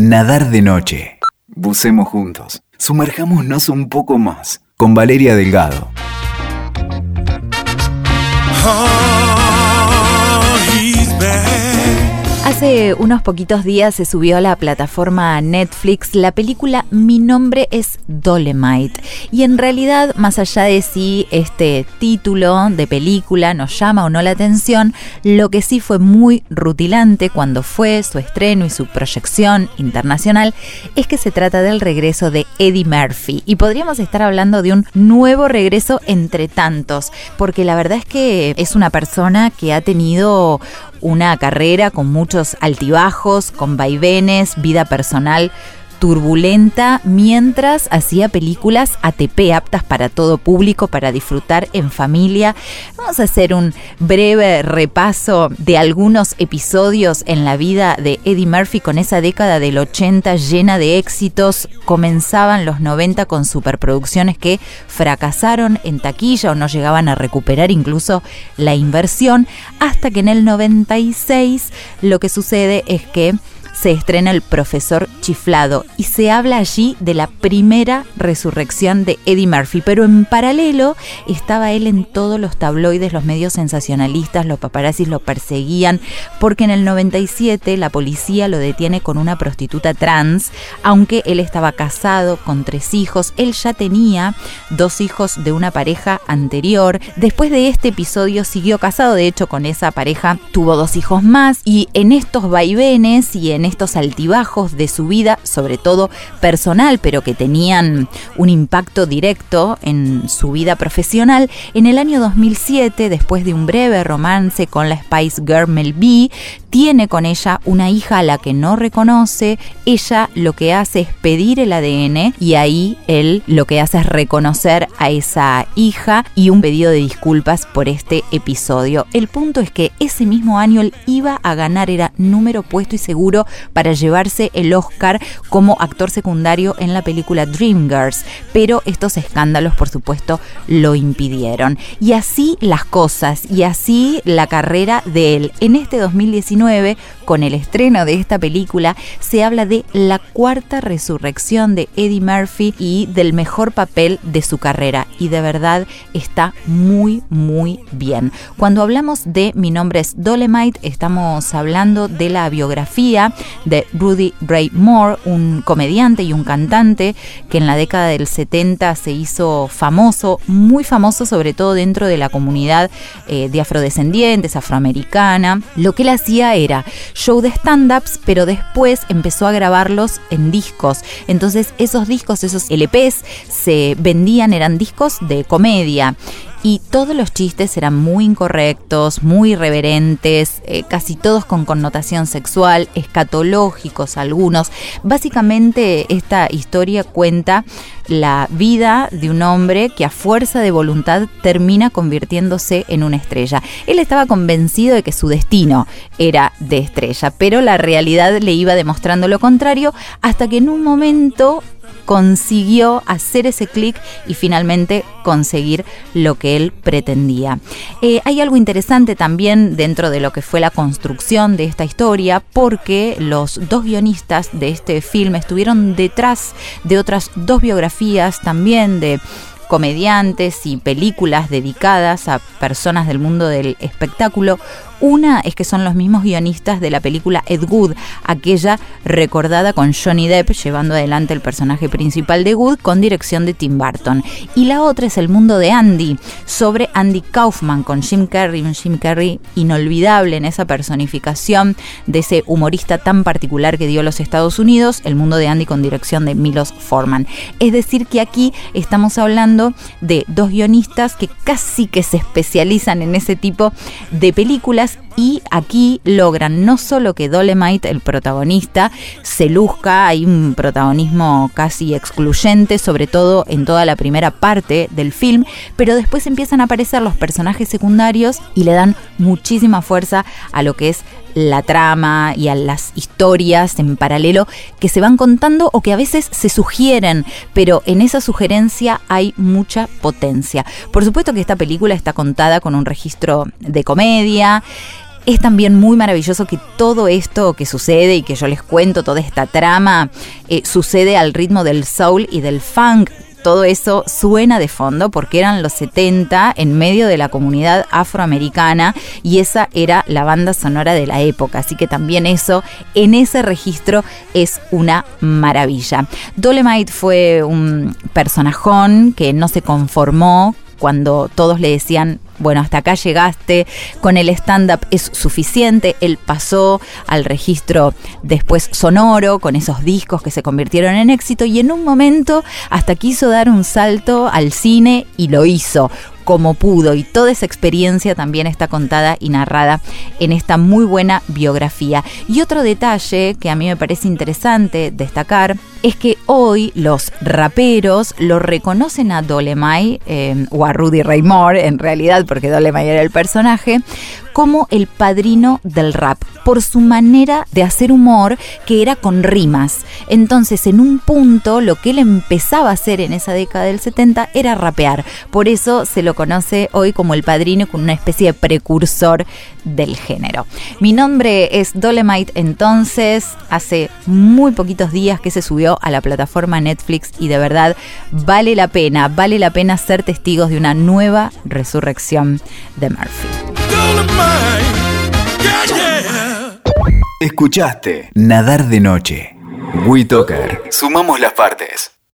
Nadar de noche. Bucemos juntos. Sumerjámonos un poco más. Con Valeria Delgado. Hace unos poquitos días se subió a la plataforma Netflix la película Mi nombre es Dolemite. Y en realidad, más allá de si este título de película nos llama o no la atención, lo que sí fue muy rutilante cuando fue su estreno y su proyección internacional es que se trata del regreso de Eddie Murphy. Y podríamos estar hablando de un nuevo regreso entre tantos, porque la verdad es que es una persona que ha tenido una carrera con muchos altibajos, con vaivenes, vida personal turbulenta mientras hacía películas ATP aptas para todo público, para disfrutar en familia. Vamos a hacer un breve repaso de algunos episodios en la vida de Eddie Murphy con esa década del 80 llena de éxitos. Comenzaban los 90 con superproducciones que fracasaron en taquilla o no llegaban a recuperar incluso la inversión, hasta que en el 96 lo que sucede es que se estrena El Profesor Chiflado y se habla allí de la primera resurrección de Eddie Murphy, pero en paralelo estaba él en todos los tabloides, los medios sensacionalistas, los paparazzis lo perseguían, porque en el 97 la policía lo detiene con una prostituta trans, aunque él estaba casado con tres hijos, él ya tenía dos hijos de una pareja anterior, después de este episodio siguió casado, de hecho con esa pareja tuvo dos hijos más y en estos vaivenes y en estos altibajos de su vida, sobre todo personal, pero que tenían un impacto directo en su vida profesional, en el año 2007, después de un breve romance con la Spice Girl Mel B, tiene con ella una hija a la que no reconoce, ella lo que hace es pedir el ADN y ahí él lo que hace es reconocer a esa hija y un pedido de disculpas por este episodio. El punto es que ese mismo año él iba a ganar, era número puesto y seguro para llevarse el Oscar como actor secundario en la película Dreamgirls, pero estos escándalos por supuesto lo impidieron. Y así las cosas y así la carrera de él. En este 2019, con el estreno de esta película, se habla de la cuarta resurrección de Eddie Murphy y del mejor papel de su carrera. Y de verdad está muy, muy bien. Cuando hablamos de Mi nombre es Dolemite, estamos hablando de la biografía de Rudy Ray Moore, un comediante y un cantante que en la década del 70 se hizo famoso, muy famoso sobre todo dentro de la comunidad eh, de afrodescendientes, afroamericana. Lo que él hacía era show de stand-ups, pero después empezó a grabarlos en discos. Entonces esos discos, esos LPs, se vendían, eran discos de comedia y todos los chistes eran muy incorrectos, muy irreverentes, eh, casi todos con connotación sexual, escatológicos algunos. Básicamente esta historia cuenta la vida de un hombre que a fuerza de voluntad termina convirtiéndose en una estrella. Él estaba convencido de que su destino era de estrella, pero la realidad le iba demostrando lo contrario hasta que en un momento consiguió hacer ese clic y finalmente conseguir lo que él pretendía. Eh, hay algo interesante también dentro de lo que fue la construcción de esta historia porque los dos guionistas de este film estuvieron detrás de otras dos biografías también de comediantes y películas dedicadas a personas del mundo del espectáculo. Una es que son los mismos guionistas de la película Ed Wood, aquella recordada con Johnny Depp llevando adelante el personaje principal de Wood con dirección de Tim Burton. Y la otra es El mundo de Andy, sobre Andy Kaufman con Jim Carrey, un Jim Carrey inolvidable en esa personificación de ese humorista tan particular que dio los Estados Unidos, El mundo de Andy con dirección de Milos Forman. Es decir, que aquí estamos hablando de dos guionistas que casi que se especializan en ese tipo de películas y aquí logran no solo que Dolemite, el protagonista, se luzca, hay un protagonismo casi excluyente, sobre todo en toda la primera parte del film, pero después empiezan a aparecer los personajes secundarios y le dan muchísima fuerza a lo que es la trama y a las historias en paralelo que se van contando o que a veces se sugieren, pero en esa sugerencia hay mucha potencia. Por supuesto que esta película está contada con un registro de comedia, Es también muy maravilloso que todo esto que sucede y que yo les cuento, toda esta trama, eh, sucede al ritmo del soul y del funk todo eso suena de fondo porque eran los 70 en medio de la comunidad afroamericana y esa era la banda sonora de la época. Así que también eso en ese registro es una maravilla. Dolemite fue un personajón que no se conformó cuando todos le decían, bueno, hasta acá llegaste, con el stand-up es suficiente, él pasó al registro después sonoro, con esos discos que se convirtieron en éxito, y en un momento hasta quiso dar un salto al cine y lo hizo como pudo y toda esa experiencia también está contada y narrada en esta muy buena biografía. Y otro detalle que a mí me parece interesante destacar es que hoy los raperos lo reconocen a Dolemay eh, o a Rudy Raymore en realidad porque Dolemay era el personaje como el padrino del rap, por su manera de hacer humor que era con rimas. Entonces, en un punto, lo que él empezaba a hacer en esa década del 70 era rapear. Por eso se lo conoce hoy como el padrino, con una especie de precursor del género. Mi nombre es Dolemite, entonces, hace muy poquitos días que se subió a la plataforma Netflix y de verdad vale la pena, vale la pena ser testigos de una nueva resurrección de Murphy. Escuchaste Nadar de Noche. WeToker. Sumamos las partes.